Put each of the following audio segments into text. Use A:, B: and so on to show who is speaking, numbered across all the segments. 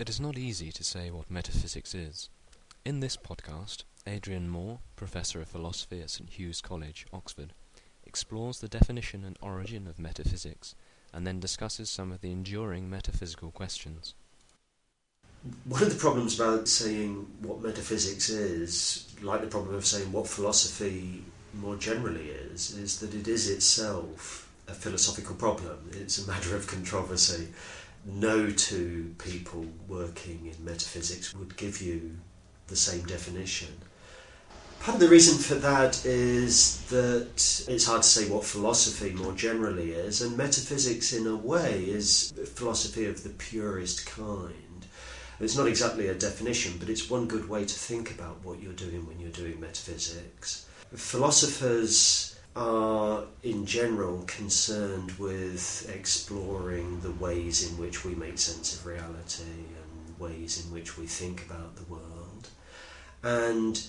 A: It is not easy to say what metaphysics is. In this podcast, Adrian Moore, Professor of Philosophy at St Hugh's College, Oxford, explores the definition and origin of metaphysics and then discusses some of the enduring metaphysical questions.
B: One of the problems about saying what metaphysics is, like the problem of saying what philosophy more generally is, is that it is itself a philosophical problem. It's a matter of controversy. No two people working in metaphysics would give you the same definition. Part of the reason for that is that it's hard to say what philosophy more generally is, and metaphysics, in a way, is philosophy of the purest kind. It's not exactly a definition, but it's one good way to think about what you're doing when you're doing metaphysics. Philosophers are in general concerned with exploring the ways in which we make sense of reality and ways in which we think about the world. And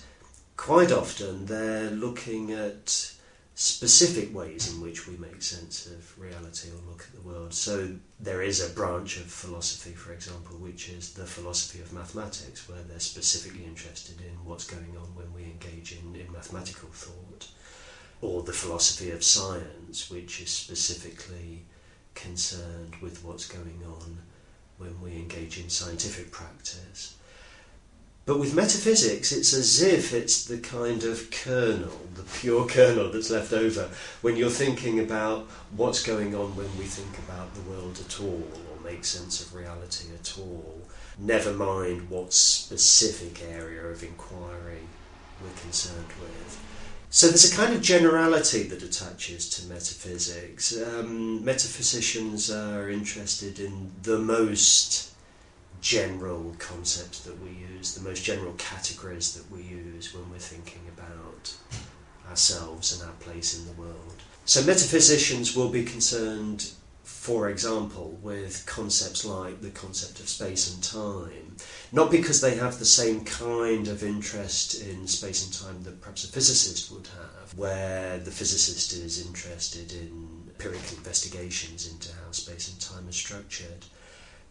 B: quite often they're looking at specific ways in which we make sense of reality or look at the world. So there is a branch of philosophy, for example, which is the philosophy of mathematics, where they're specifically interested in what's going on when we engage in, in mathematical thought or the philosophy of science, which is specifically concerned with what's going on when we engage in scientific practice. But with metaphysics, it's as if it's the kind of kernel, the pure kernel that's left over when you're thinking about what's going on when we think about the world at all or make sense of reality at all. Never mind what specific area of inquiry we're concerned with. So there's a kind of generality that attaches to metaphysics. Um, metaphysicians are interested in the most general concepts that we use, the most general categories that we use when we're thinking about ourselves and our place in the world. So metaphysicians will be concerned for example, with concepts like the concept of space and time, not because they have the same kind of interest in space and time that perhaps a physicist would have, where the physicist is interested in empirical investigations into how space and time are structured,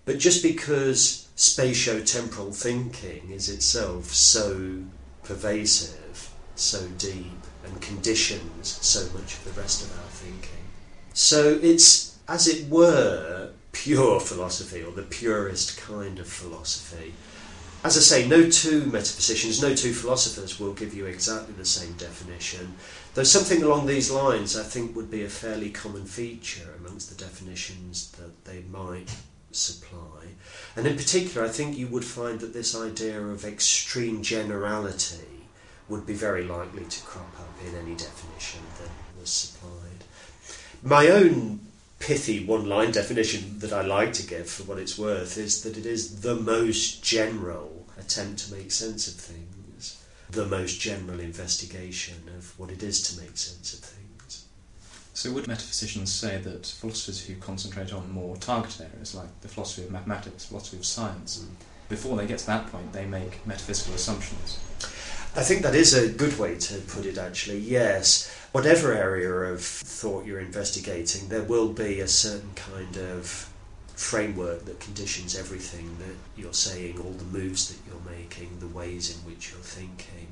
B: but just because spatio-temporal thinking is itself so pervasive, so deep, and conditions so much of the rest of our thinking. So it's as it were, pure philosophy or the purest kind of philosophy. As I say, no two metaphysicians, no two philosophers will give you exactly the same definition, though something along these lines I think would be a fairly common feature amongst the definitions that they might supply. And in particular, I think you would find that this idea of extreme generality would be very likely to crop up in any definition that was supplied. My own pithy one line definition that I like to give for what it's worth is that it is the most general attempt to make sense of things, the most general investigation of what it is to make sense of things.
C: So, would metaphysicians say that philosophers who concentrate on more targeted areas like the philosophy of mathematics, philosophy of science, mm. before they get to that point, they make metaphysical assumptions?
B: I think that is a good way to put it, actually, yes whatever area of thought you're investigating, there will be a certain kind of framework that conditions everything that you're saying, all the moves that you're making, the ways in which you're thinking.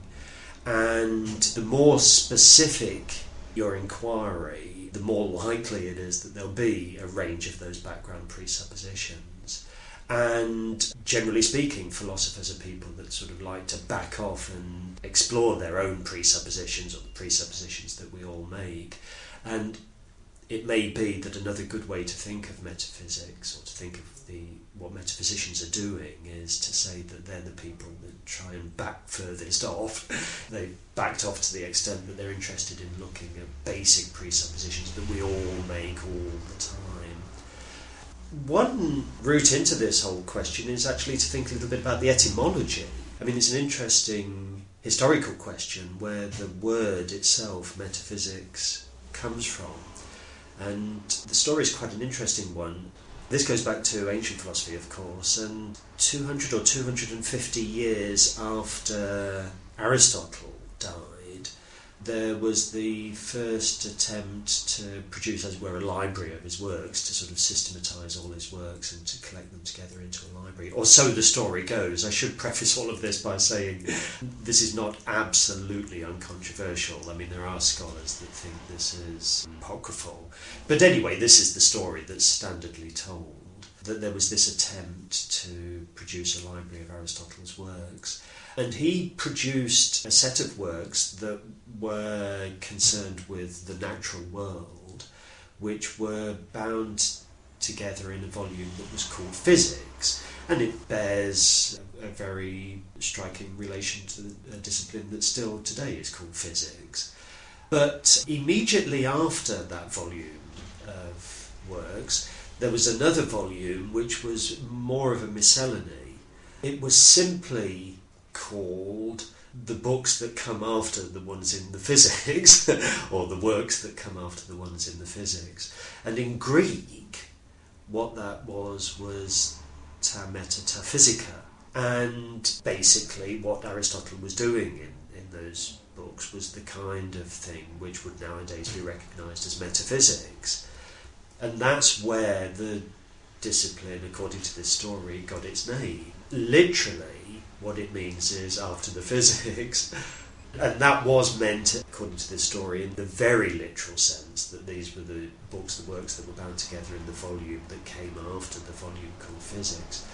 B: And the more specific your inquiry, the more likely it is that there'll be a range of those background presuppositions. And generally speaking, philosophers are people that sort of like to back off and explore their own presuppositions or the presuppositions that we all make. And it may be that another good way to think of metaphysics or to think of the what metaphysicians are doing is to say that they're the people that try and back furthest off. they backed off to the extent that they're interested in looking at basic presuppositions that we all make all the time one route into this whole question is actually to think a little bit about the etymology. I mean, it's an interesting historical question where the word itself, metaphysics, comes from. And the story is quite an interesting one. This goes back to ancient philosophy, of course, and 200 or 250 years after Aristotle died, there was the first attempt to produce, as it were, a library of his works, to sort of systematise all his works and to collect them together into a library. Or so the story goes. I should preface all of this by saying this is not absolutely uncontroversial. I mean, there are scholars that think this is apocryphal. But anyway, this is the story that's standardly told that there was this attempt to produce a library of Aristotle's works. And he produced a set of works that were concerned with the natural world, which were bound together in a volume that was called Physics. And it bears a very striking relation to a discipline that still today is called physics. But immediately after that volume of works, there was another volume which was more of a miscellany. It was simply called the books that come after the ones in the physics, or the works that come after the ones in the physics. And in Greek, what that was was ta meta ta physica. And basically, what Aristotle was doing in, in those books was the kind of thing which would nowadays be recognised as metaphysics. And that's where the discipline, according to this story, got its name. Literally, what it means is after the physics. And that was meant, according to this story, in the very literal sense that these were the books, the works that were bound together in the volume that came after the volume called Physics.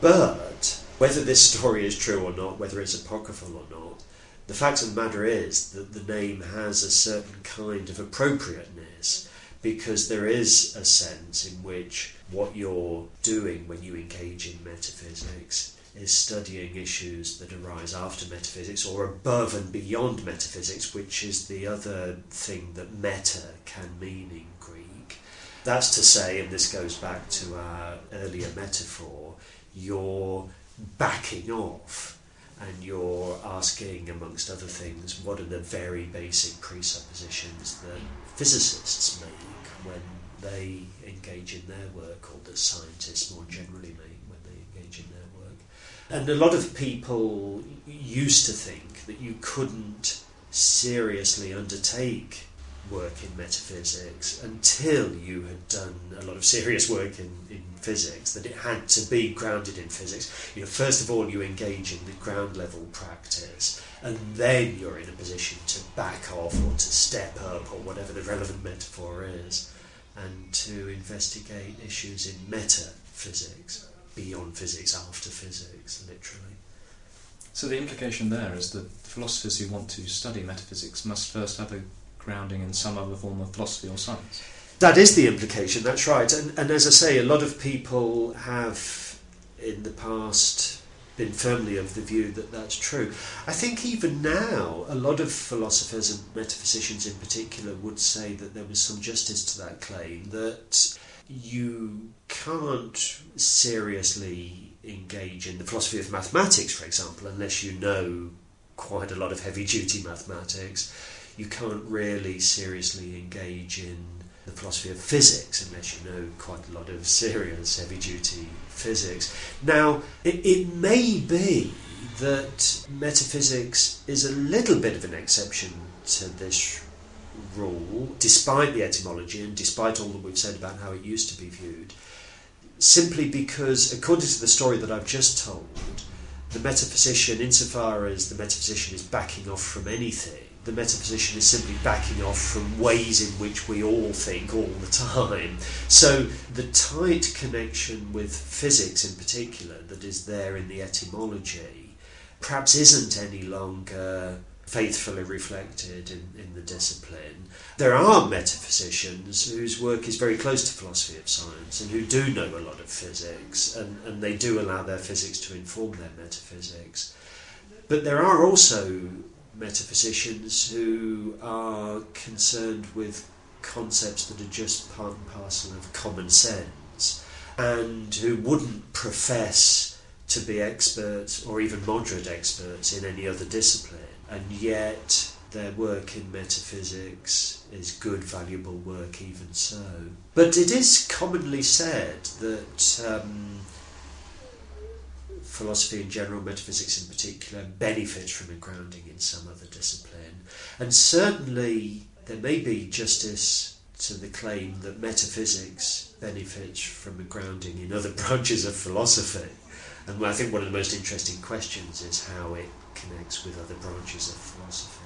B: But whether this story is true or not, whether it's apocryphal or not, the fact of the matter is that the name has a certain kind of appropriateness because there is a sense in which what you're doing when you engage in metaphysics is studying issues that arise after metaphysics or above and beyond metaphysics, which is the other thing that meta can mean in Greek. That's to say, and this goes back to our earlier metaphor, you're backing off and you're asking, amongst other things, what are the very basic presuppositions that physicists make when they engage in their work, or that scientists more generally make when they engage in their work. And a lot of people used to think that you couldn't seriously undertake work in metaphysics until you had done a lot of serious work in, in physics, that it had to be grounded in physics. You know, first of all, you engage in the ground level practice, and then you're in a position to back off or to step up or whatever the relevant metaphor is and to investigate issues in metaphysics, beyond physics, after physics, literally.
C: So the implication there is that philosophers who want to study metaphysics must first have a grounding in some other form of philosophy or science.
B: That is the implication, that's right. And, and as I say, a lot of people have in the past been firmly of the view that that's true. I think even now, a lot of philosophers and metaphysicians in particular would say that there was some justice to that claim, that you can't seriously engage in the philosophy of mathematics, for example, unless you know quite a lot of heavy duty mathematics. You can't really seriously engage in the philosophy of physics unless you know quite a lot of serious heavy duty physics. Now, it, it may be that metaphysics is a little bit of an exception to this rule, despite the etymology and despite all that we've said about how it used to be viewed, simply because, according to the story that I've just told, the metaphysician, insofar as the metaphysician is backing off from anything, the metaphysician is simply backing off from ways in which we all think all the time. So the tight connection with physics in particular that is there in the etymology perhaps isn't any longer faithfully reflected in, in the discipline. There are metaphysicians whose work is very close to philosophy of science and who do know a lot of physics and, and they do allow their physics to inform their metaphysics. But there are also metaphysicians who are concerned with concepts that are just part and parcel of common sense and who wouldn't profess to be experts or even moderate experts in any other discipline and yet their work in metaphysics is good, valuable work, even so. But it is commonly said that um, philosophy in general, metaphysics in particular, benefits from a grounding in some other discipline. And certainly there may be justice to the claim that metaphysics benefits from a grounding in other branches of philosophy. And I think one of the most interesting questions is how it connects with other branches of philosophy.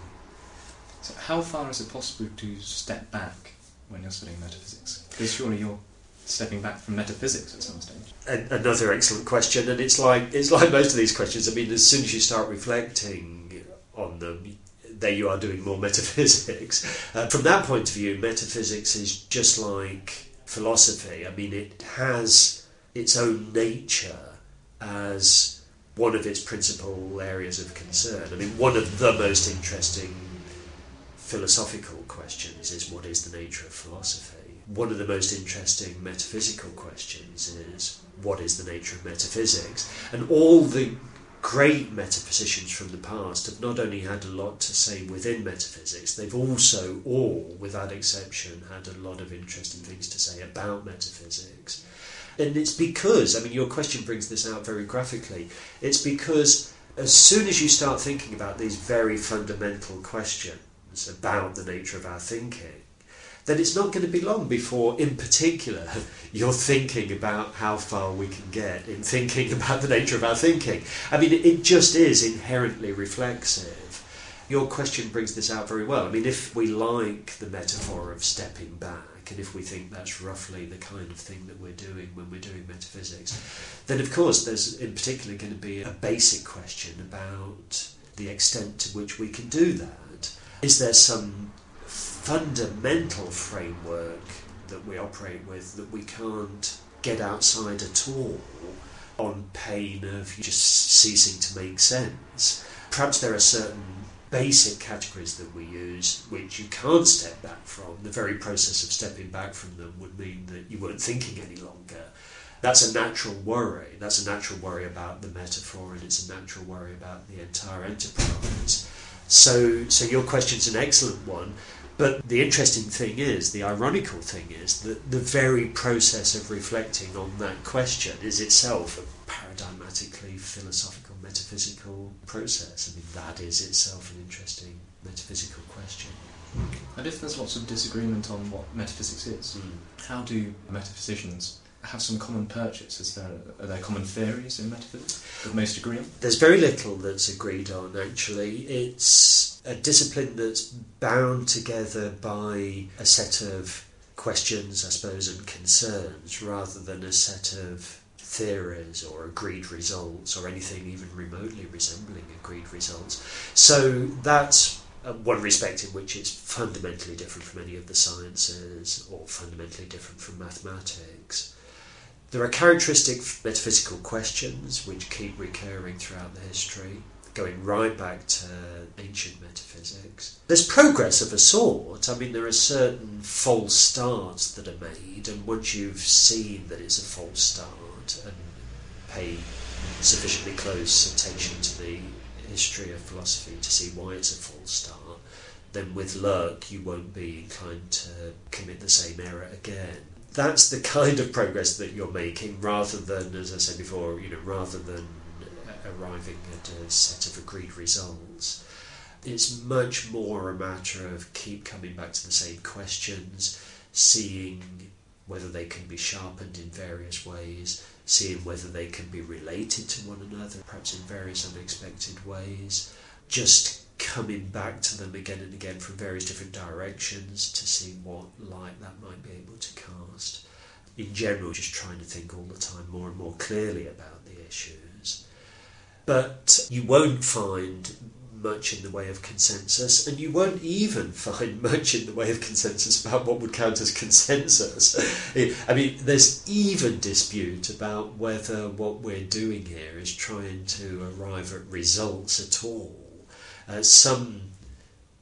C: So, how far is it possible to step back when you're studying metaphysics? Because surely you're stepping back from metaphysics at some stage.
B: A- another excellent question, and it's like it's like most of these questions. I mean, as soon as you start reflecting on them, there you are doing more metaphysics. Uh, from that point of view, metaphysics is just like philosophy. I mean, it has its own nature as one of its principal areas of concern. I mean, one of the most interesting philosophical questions is what is the nature of philosophy? One of the most interesting metaphysical questions is what is the nature of metaphysics? And all the great metaphysicians from the past have not only had a lot to say within metaphysics, they've also, all without exception, had a lot of interesting things to say about metaphysics. And it's because, I mean, your question brings this out very graphically, it's because as soon as you start thinking about these very fundamental questions about the nature of our thinking, then it's not going to be long before, in particular, you're thinking about how far we can get in thinking about the nature of our thinking. I mean, it just is inherently reflexive. Your question brings this out very well. I mean, if we like the metaphor of stepping back, and if we think that's roughly the kind of thing that we're doing when we're doing metaphysics, then of course there's in particular going to be a basic question about the extent to which we can do that. Is there some fundamental framework that we operate with that we can't get outside at all on pain of just ceasing to make sense. Perhaps there are certain basic categories that we use which you can't step back from. The very process of stepping back from them would mean that you weren't thinking any longer. That's a natural worry. That's a natural worry about the metaphor, and it's a natural worry about the entire enterprise. So, so your question's an excellent one. But the interesting thing is, the ironical thing is, that the very process of reflecting on that question is itself a paradigmatically philosophical, metaphysical process. I mean, that is itself an interesting metaphysical question.
C: And if there's lots of disagreement on what metaphysics is,
B: Mm.
C: how do metaphysicians have some common purchase? Is there are there common theories in metaphysics that most agree on?
B: There's very little that's agreed on, actually. It's a discipline that's bound together by a set of questions, I suppose, and concerns, rather than a set of theories or agreed results or anything even remotely resembling agreed results. So that's uh, one respect in which it's fundamentally different from any of the sciences or fundamentally different from mathematics. There are characteristic metaphysical questions which keep recurring throughout the history, going right back to ancient metaphysics. There's progress of a sort. I mean, there are certain false starts that are made, and once you've seen that it's a false start and pay sufficiently close attention to the history of philosophy to see why it's a false start, then with luck you won't be inclined to commit the same error again that's the kind of progress that you're making rather than, as I said before, you know, rather than arriving at a set of agreed results. It's much more a matter of keep coming back to the same questions, seeing whether they can be sharpened in various ways, seeing whether they can be related to one another, perhaps in various unexpected ways, just coming back to them again and again from various different directions to see what light that might be able to cast. In general, just trying to think all the time more and more clearly about the issues. But you won't find much in the way of consensus, and you won't even find much in the way of consensus about what would count as consensus. I mean, there's even dispute about whether what we're doing here is trying to arrive at results at all. Uh, some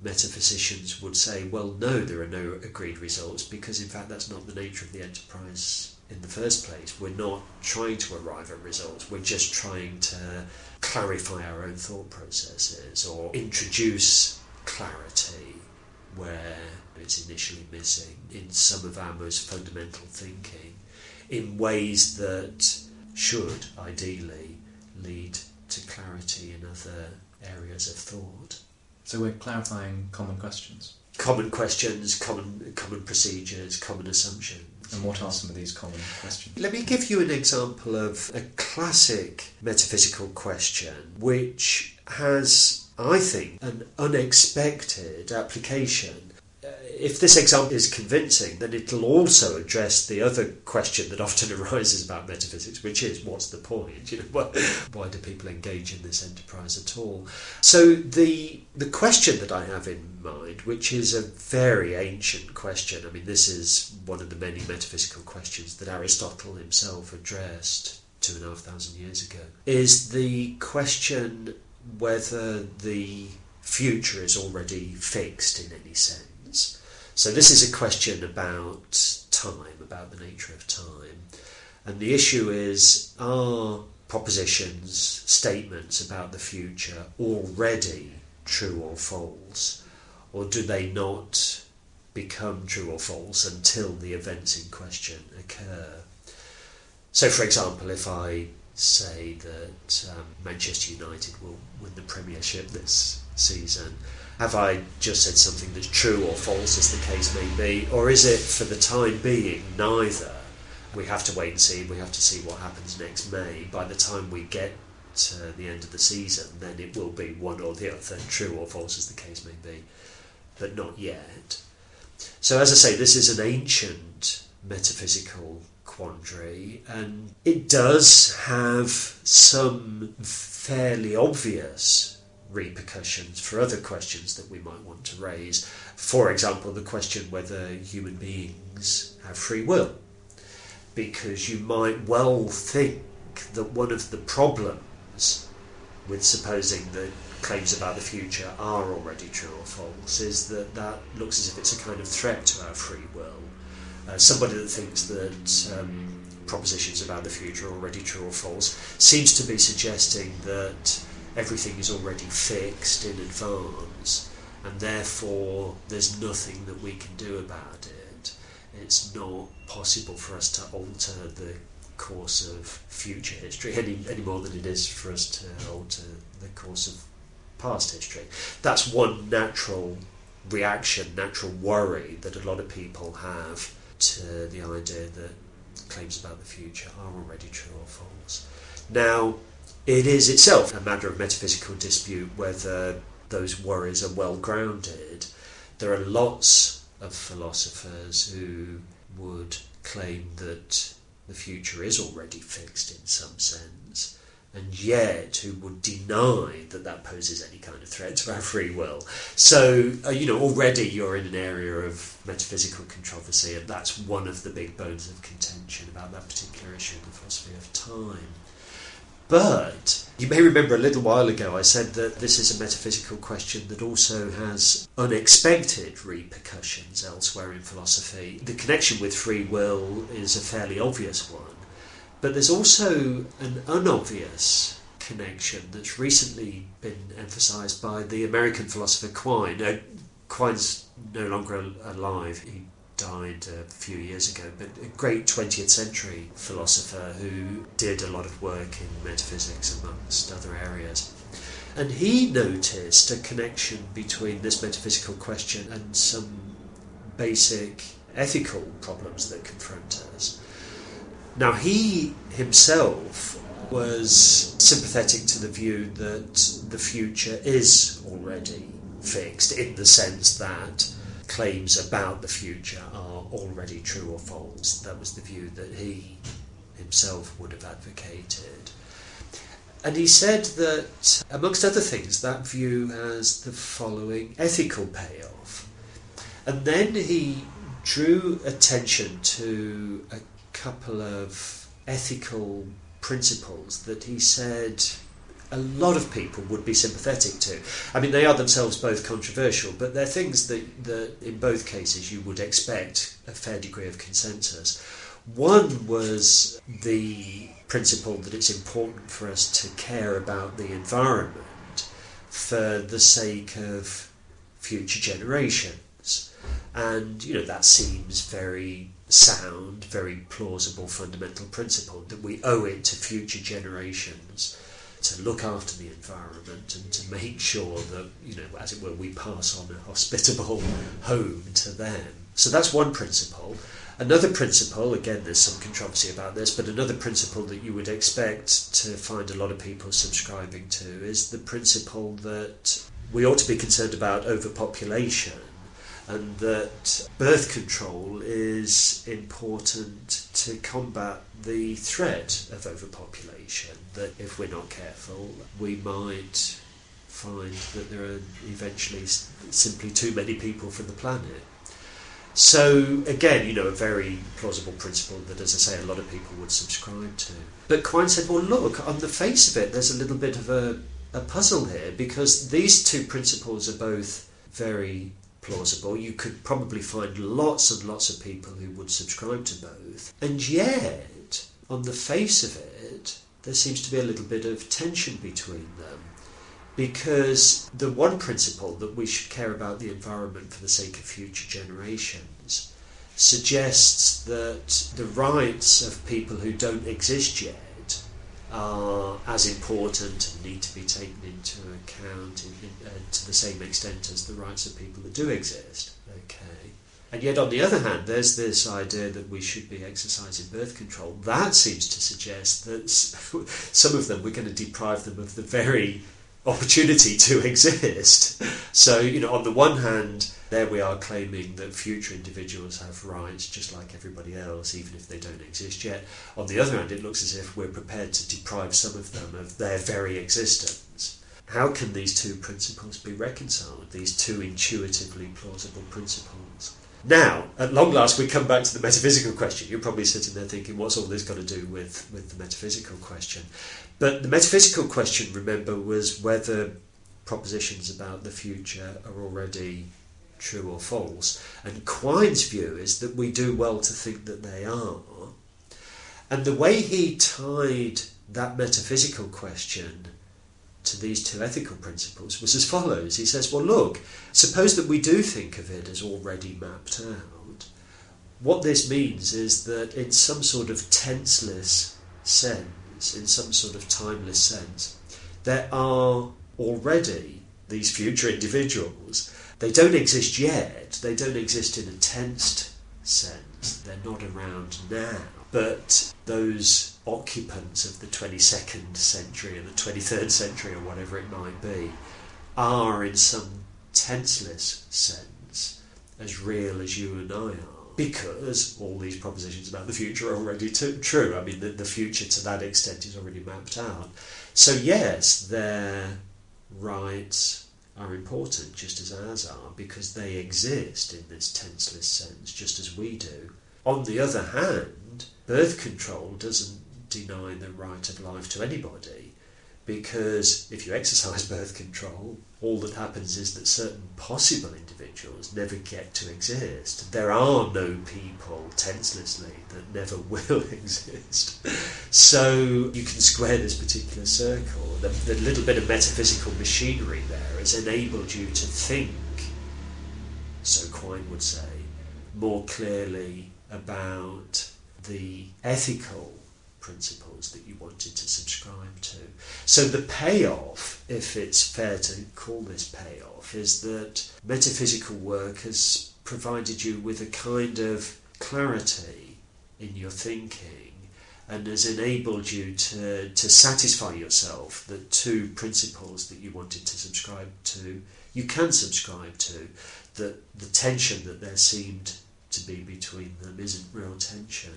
B: metaphysicians would say, well, no, there are no agreed results because, in fact, that's not the nature of the enterprise in the first place. We're not trying to arrive at results, we're just trying to clarify our own thought processes or introduce clarity where it's initially missing in some of our most fundamental thinking in ways that should, ideally, lead to clarity in other areas of thought.
C: So we're clarifying common questions.
B: Common questions, common common procedures, common assumptions.
C: And what are some of these common questions?
B: Let me give you an example of a classic metaphysical question which has, I think, an unexpected application if this example is convincing, then it'll also address the other question that often arises about metaphysics, which is what's the point? You know, why, why do people engage in this enterprise at all? So the the question that I have in mind, which is a very ancient question, I mean, this is one of the many metaphysical questions that Aristotle himself addressed two and a half thousand years ago, is the question whether the future is already fixed in any sense. So this is a question about time, about the nature of time. And the issue is are propositions, statements about the future already true or false? Or do they not become true or false until the events in question occur? So, for example, if I say that um, Manchester United will win the Premiership this season, have I just said something that's true or false, as the case may be, or is it for the time being neither? We have to wait and see. We have to see what happens next May. By the time we get to the end of the season, then it will be one or the other, true or false, as the case may be, but not yet. So, as I say, this is an ancient metaphysical quandary, and it does have some fairly obvious repercussions for other questions that we might want to raise. For example, the question whether human beings have free will. Because you might well think that one of the problems with supposing that claims about the future are already true or false is that that looks as if it's a kind of threat to our free will. Uh, somebody that thinks that um, propositions about the future are already true or false seems to be suggesting that everything is already fixed in advance, and therefore there's nothing that we can do about it. It's not possible for us to alter the course of future history any, any more than it is for us to alter the course of past history. That's one natural reaction, natural worry that a lot of people have to the idea that claims about the future are already true or false. Now, it is itself a matter of metaphysical dispute whether those worries are well grounded. There are lots of philosophers who would claim that the future is already fixed in some sense, and yet who would deny that that poses any kind of threat to our free will. So, uh, you know, already you're in an area of metaphysical controversy, and that's one of the big bones of contention about that particular issue in the philosophy of time. But you may remember a little while ago I said that this is a metaphysical question that also has unexpected repercussions elsewhere in philosophy. The connection with free will is a fairly obvious one, but there's also an unobvious connection that's recently been emphasized by the American philosopher Quine. Quine's no longer alive. He died a few years ago, but a great 20th century philosopher who did a lot of work in metaphysics amongst other areas. And he noticed a connection between this metaphysical question and some basic ethical problems that confront us. Now, he himself was sympathetic to the view that the future is already fixed in the sense that claims about the future are already true or false. That was the view that he himself would have advocated. And he said that, amongst other things, that view has the following ethical payoff. And then he drew attention to a couple of ethical principles that he said a lot of people would be sympathetic to. I mean, they are themselves both controversial, but they're things that, that in both cases you would expect a fair degree of consensus. One was the principle that it's important for us to care about the environment for the sake of future generations. And, you know, that seems very sound, very plausible fundamental principle that we owe it to future generations to look after the environment and to make sure that, you know, as it were, we pass on a hospitable home to them. So that's one principle. Another principle, again, there's some controversy about this, but another principle that you would expect to find a lot of people subscribing to is the principle that we ought to be concerned about overpopulation and that birth control is important to combat the threat of overpopulation. That if we're not careful, we might find that there are eventually simply too many people for the planet. So, again, you know, a very plausible principle that, as I say, a lot of people would subscribe to. But Quine said, well, look, on the face of it, there's a little bit of a, a puzzle here because these two principles are both very plausible. You could probably find lots and lots of people who would subscribe to both. And yet, on the face of it, there seems to be a little bit of tension between them because the one principle that we should care about the environment for the sake of future generations suggests that the rights of people who don't exist yet are as important and need to be taken into account in, uh, to the same extent as the rights of people that do exist. Okay. And yet, on the other hand, there's this idea that we should be exercising birth control. That seems to suggest that some of them we're going to deprive them of the very opportunity to exist. So, you know, on the one hand, there we are claiming that future individuals have rights just like everybody else, even if they don't exist yet. On the other hand, it looks as if we're prepared to deprive some of them of their very existence. How can these two principles be reconciled, these two intuitively plausible principles? Now, at long last, we come back to the metaphysical question. You're probably sitting there thinking, what's all this got to do with, with the metaphysical question? But the metaphysical question, remember, was whether propositions about the future are already true or false. And Quine's view is that we do well to think that they are. And the way he tied that metaphysical question to these two ethical principles was as follows. He says, Well, look, suppose that we do think of it as already mapped out. What this means is that in some sort of tenseless sense, in some sort of timeless sense. There are already these future individuals. They don't exist yet, they don't exist in a tensed sense, they're not around now. But those occupants of the 22nd century and the 23rd century, or whatever it might be, are in some tenseless sense as real as you and I are because all these propositions about the future are already t- true. I mean, the, the future to that extent is already mapped out. So, yes, their rights are important just as ours are because they exist in this tenseless sense just as we do. On the other hand, birth control doesn't deny the right of life to anybody because if you exercise birth control, all that happens is that certain possible individuals never get to exist. There are no people, tenselessly, that never will exist. So you can square this particular circle. The, the little bit of metaphysical machinery there has enabled you to think, so Quine would say, more clearly about the ethical principles that you wanted to subscribe to. So the payoff, if it's fair to call this payoff, is that metaphysical work has provided you with a kind of clarity in your thinking and has enabled you to, to satisfy yourself that two principles that you wanted to subscribe to, you can subscribe to, that the tension that there seemed to be between them isn't real tension.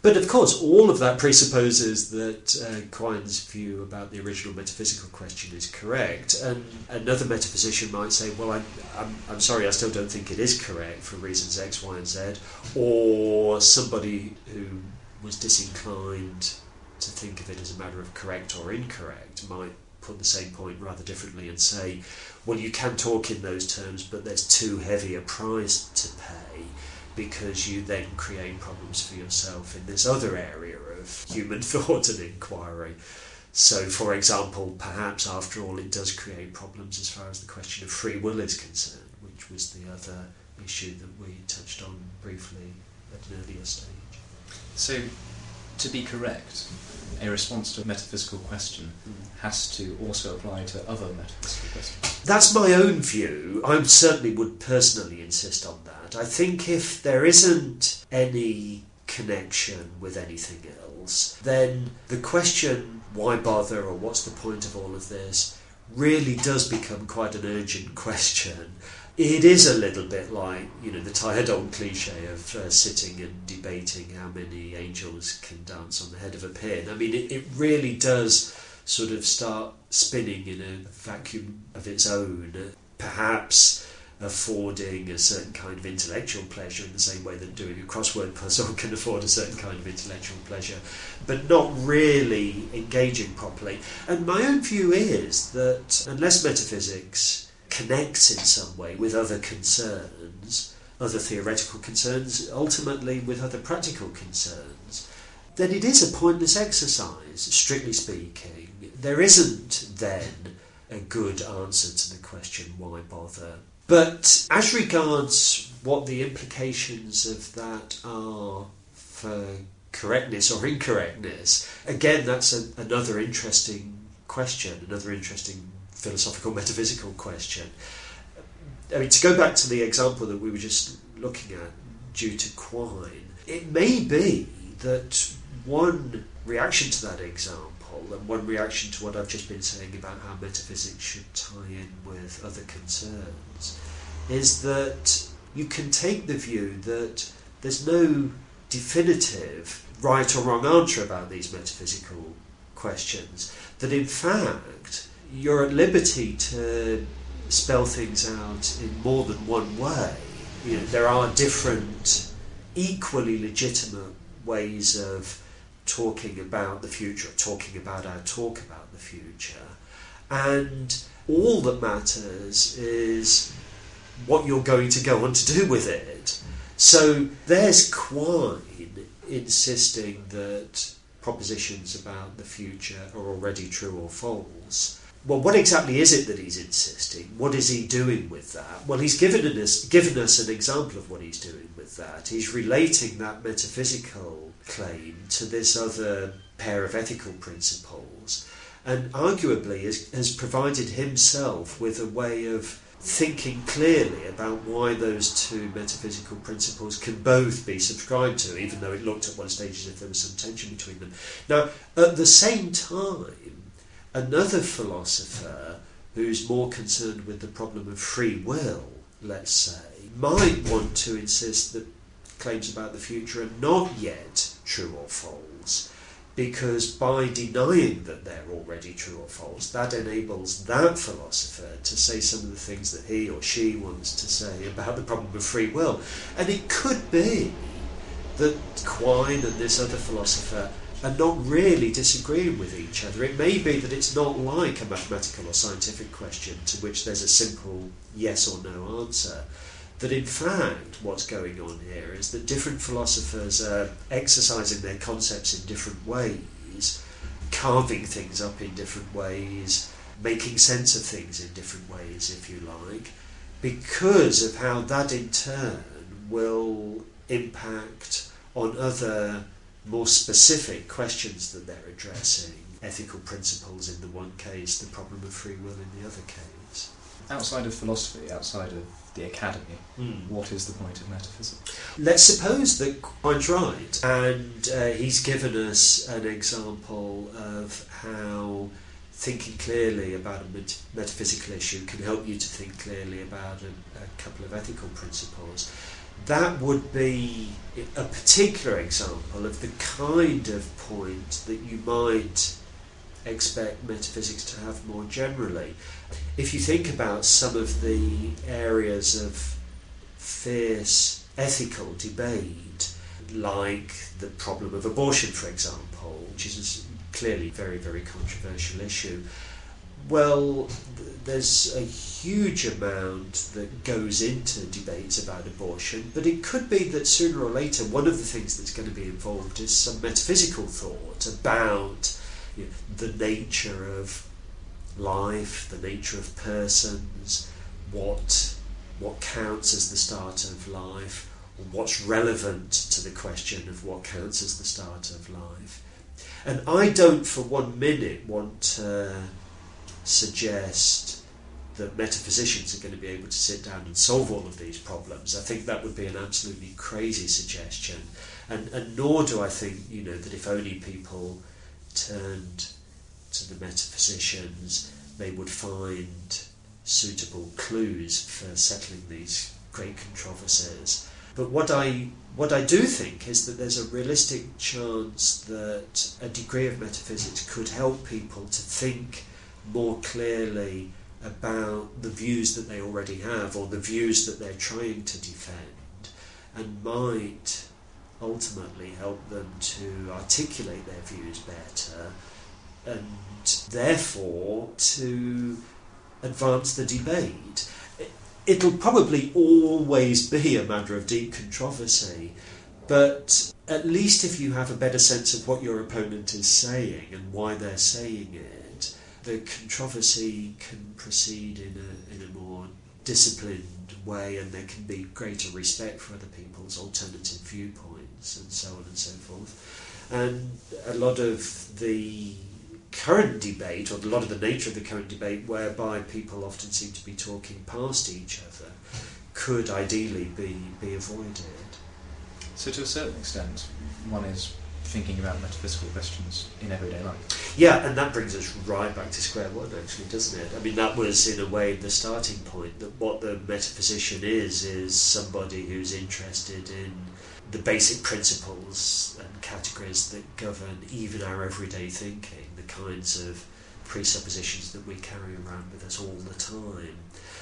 B: But of course, all of that presupposes that uh, Quine's view about the original metaphysical question is correct. And another metaphysician might say, well, I'm, I'm, I'm sorry, I still don't think it is correct for reasons X, Y, and Z. Or somebody who was disinclined to think of it as a matter of correct or incorrect might put the same point rather differently and say, well, you can talk in those terms, but there's too heavy a price to pay because you then create problems for yourself in this other area of human thought and inquiry. So, for example, perhaps after all, it does create problems as far as the question of free will is concerned, which was the other issue that we touched on briefly at an earlier stage.
C: So, to be correct, a response to a metaphysical question
B: Mm.
C: has to also apply to other metaphysical questions.
B: That's my own view. I certainly would personally insist on that. I think if there isn't any connection with anything else, then the question, why bother or what's the point of all of this, really does become quite an urgent question. It is a little bit like, you know, the tired old cliche of uh, sitting and debating how many angels can dance on the head of a pin. I mean, it, it really does sort of start spinning in a vacuum of its own, perhaps affording a certain kind of intellectual pleasure in the same way that doing a crossword puzzle can afford a certain kind of intellectual pleasure, but not really engaging properly. And my own view is that unless metaphysics connects in some way with other concerns, other theoretical concerns, ultimately with other practical concerns, then it is a pointless exercise, strictly speaking. There isn't then a good answer to the question, why bother? But as regards what the implications of that are for correctness or incorrectness, again, that's a, another interesting question, another interesting philosophical metaphysical question. I mean, to go back to the example that we were just looking at, due to Quine, it may be that one reaction to that example and one reaction to what I've just been saying about how metaphysics should tie in with other concerns is that you can take the view that there's no definitive right or wrong answer about these metaphysical questions, that in fact you're at liberty to spell things out in more than one way. You know, there are different, equally legitimate ways of talking about the future, talking about our talk about the future, and all that matters is what you're going to go on to do with it. So there's Quine insisting that propositions about the future are already true or false. Well, what exactly is it that he's insisting? What is he doing with that? Well, he's given us, given us an example of what he's doing with that. He's relating that metaphysical claim to this other pair of ethical principles, and arguably has, has provided himself with a way of thinking clearly about why those two metaphysical principles can both be subscribed to, even though it looked at one stage as if there was some tension between them. Now, at the same time, another philosopher who's more concerned with the problem of free will, let's say, might want to insist that claims about the future are not yet true or false, because by denying that they're already true or false, that enables that philosopher to say some of the things that he or she wants to say about the problem of free will. And it could be that Quine and this other philosopher are not really disagreeing with each other. It may be that it's not like a mathematical or scientific question to which there's a simple yes or no answer. That in fact, what's going on here is that different philosophers are exercising their concepts in different ways, carving things up in different ways, making sense of things in different ways, if you like, because of how that in turn will impact on other more specific questions that they're addressing. Ethical principles in the one case, the problem of free will in the other case.
C: Outside of philosophy, outside of the academy,
B: Mm.
C: what is the point of metaphysics?
B: Let's suppose that Quine's right, and uh, he's given us an example of how thinking clearly about a met- metaphysical issue can help you to think clearly about a, a couple of ethical principles. That would be a particular example of the kind of point that you might expect metaphysics to have more generally. If you think about some of the areas of fierce ethical debate, like the problem of abortion, for example, which is clearly a very, very controversial issue. Well, there's a huge amount that goes into debates about abortion, but it could be that sooner or later one of the things that's going to be involved is some metaphysical thought about you know, the nature of life, the nature of persons, what what counts as the start of life, or what's relevant to the question of what counts as the start of life. And I don't for one minute want to suggest that metaphysicians are going to be able to sit down and solve all of these problems. I think that would be an absolutely crazy suggestion. And, and nor do I think, you know, that if only people turned to the metaphysicians, they would find suitable clues for settling these great controversies. But what I what I do think is that there's a realistic chance that a degree of metaphysics could help people to think more clearly about the views that they already have or the views that they're trying to defend and might ultimately help them to articulate their views better and therefore to advance the debate. It'll probably always be a matter of deep controversy, but at least if you have a better sense of what your opponent is saying and why they're saying it, the controversy can proceed in a, in a more disciplined way and there can be greater respect for other people's alternative viewpoints and so on and so forth. And a lot of the current debate, or a lot of the nature of the current debate, whereby people often seem to be talking past each other, could ideally be, be avoided.
C: So, to a certain extent, one is thinking about metaphysical questions in everyday life.
B: Yeah, and that brings us right back to square one, actually, doesn't it? I mean, that was in a way the starting point. That what the metaphysician is is somebody who's interested in the basic principles and categories that govern even our everyday thinking, the kinds of presuppositions that we carry around with us all the time.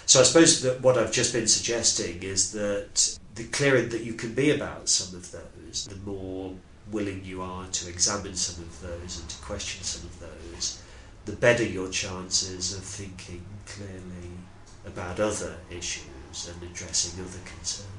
B: So I suppose that what I've just been suggesting is that the clearer that you can be about some of those, the more willing you are to examine some of those and to question some of those, the better your chances of thinking clearly about other issues and addressing other concerns.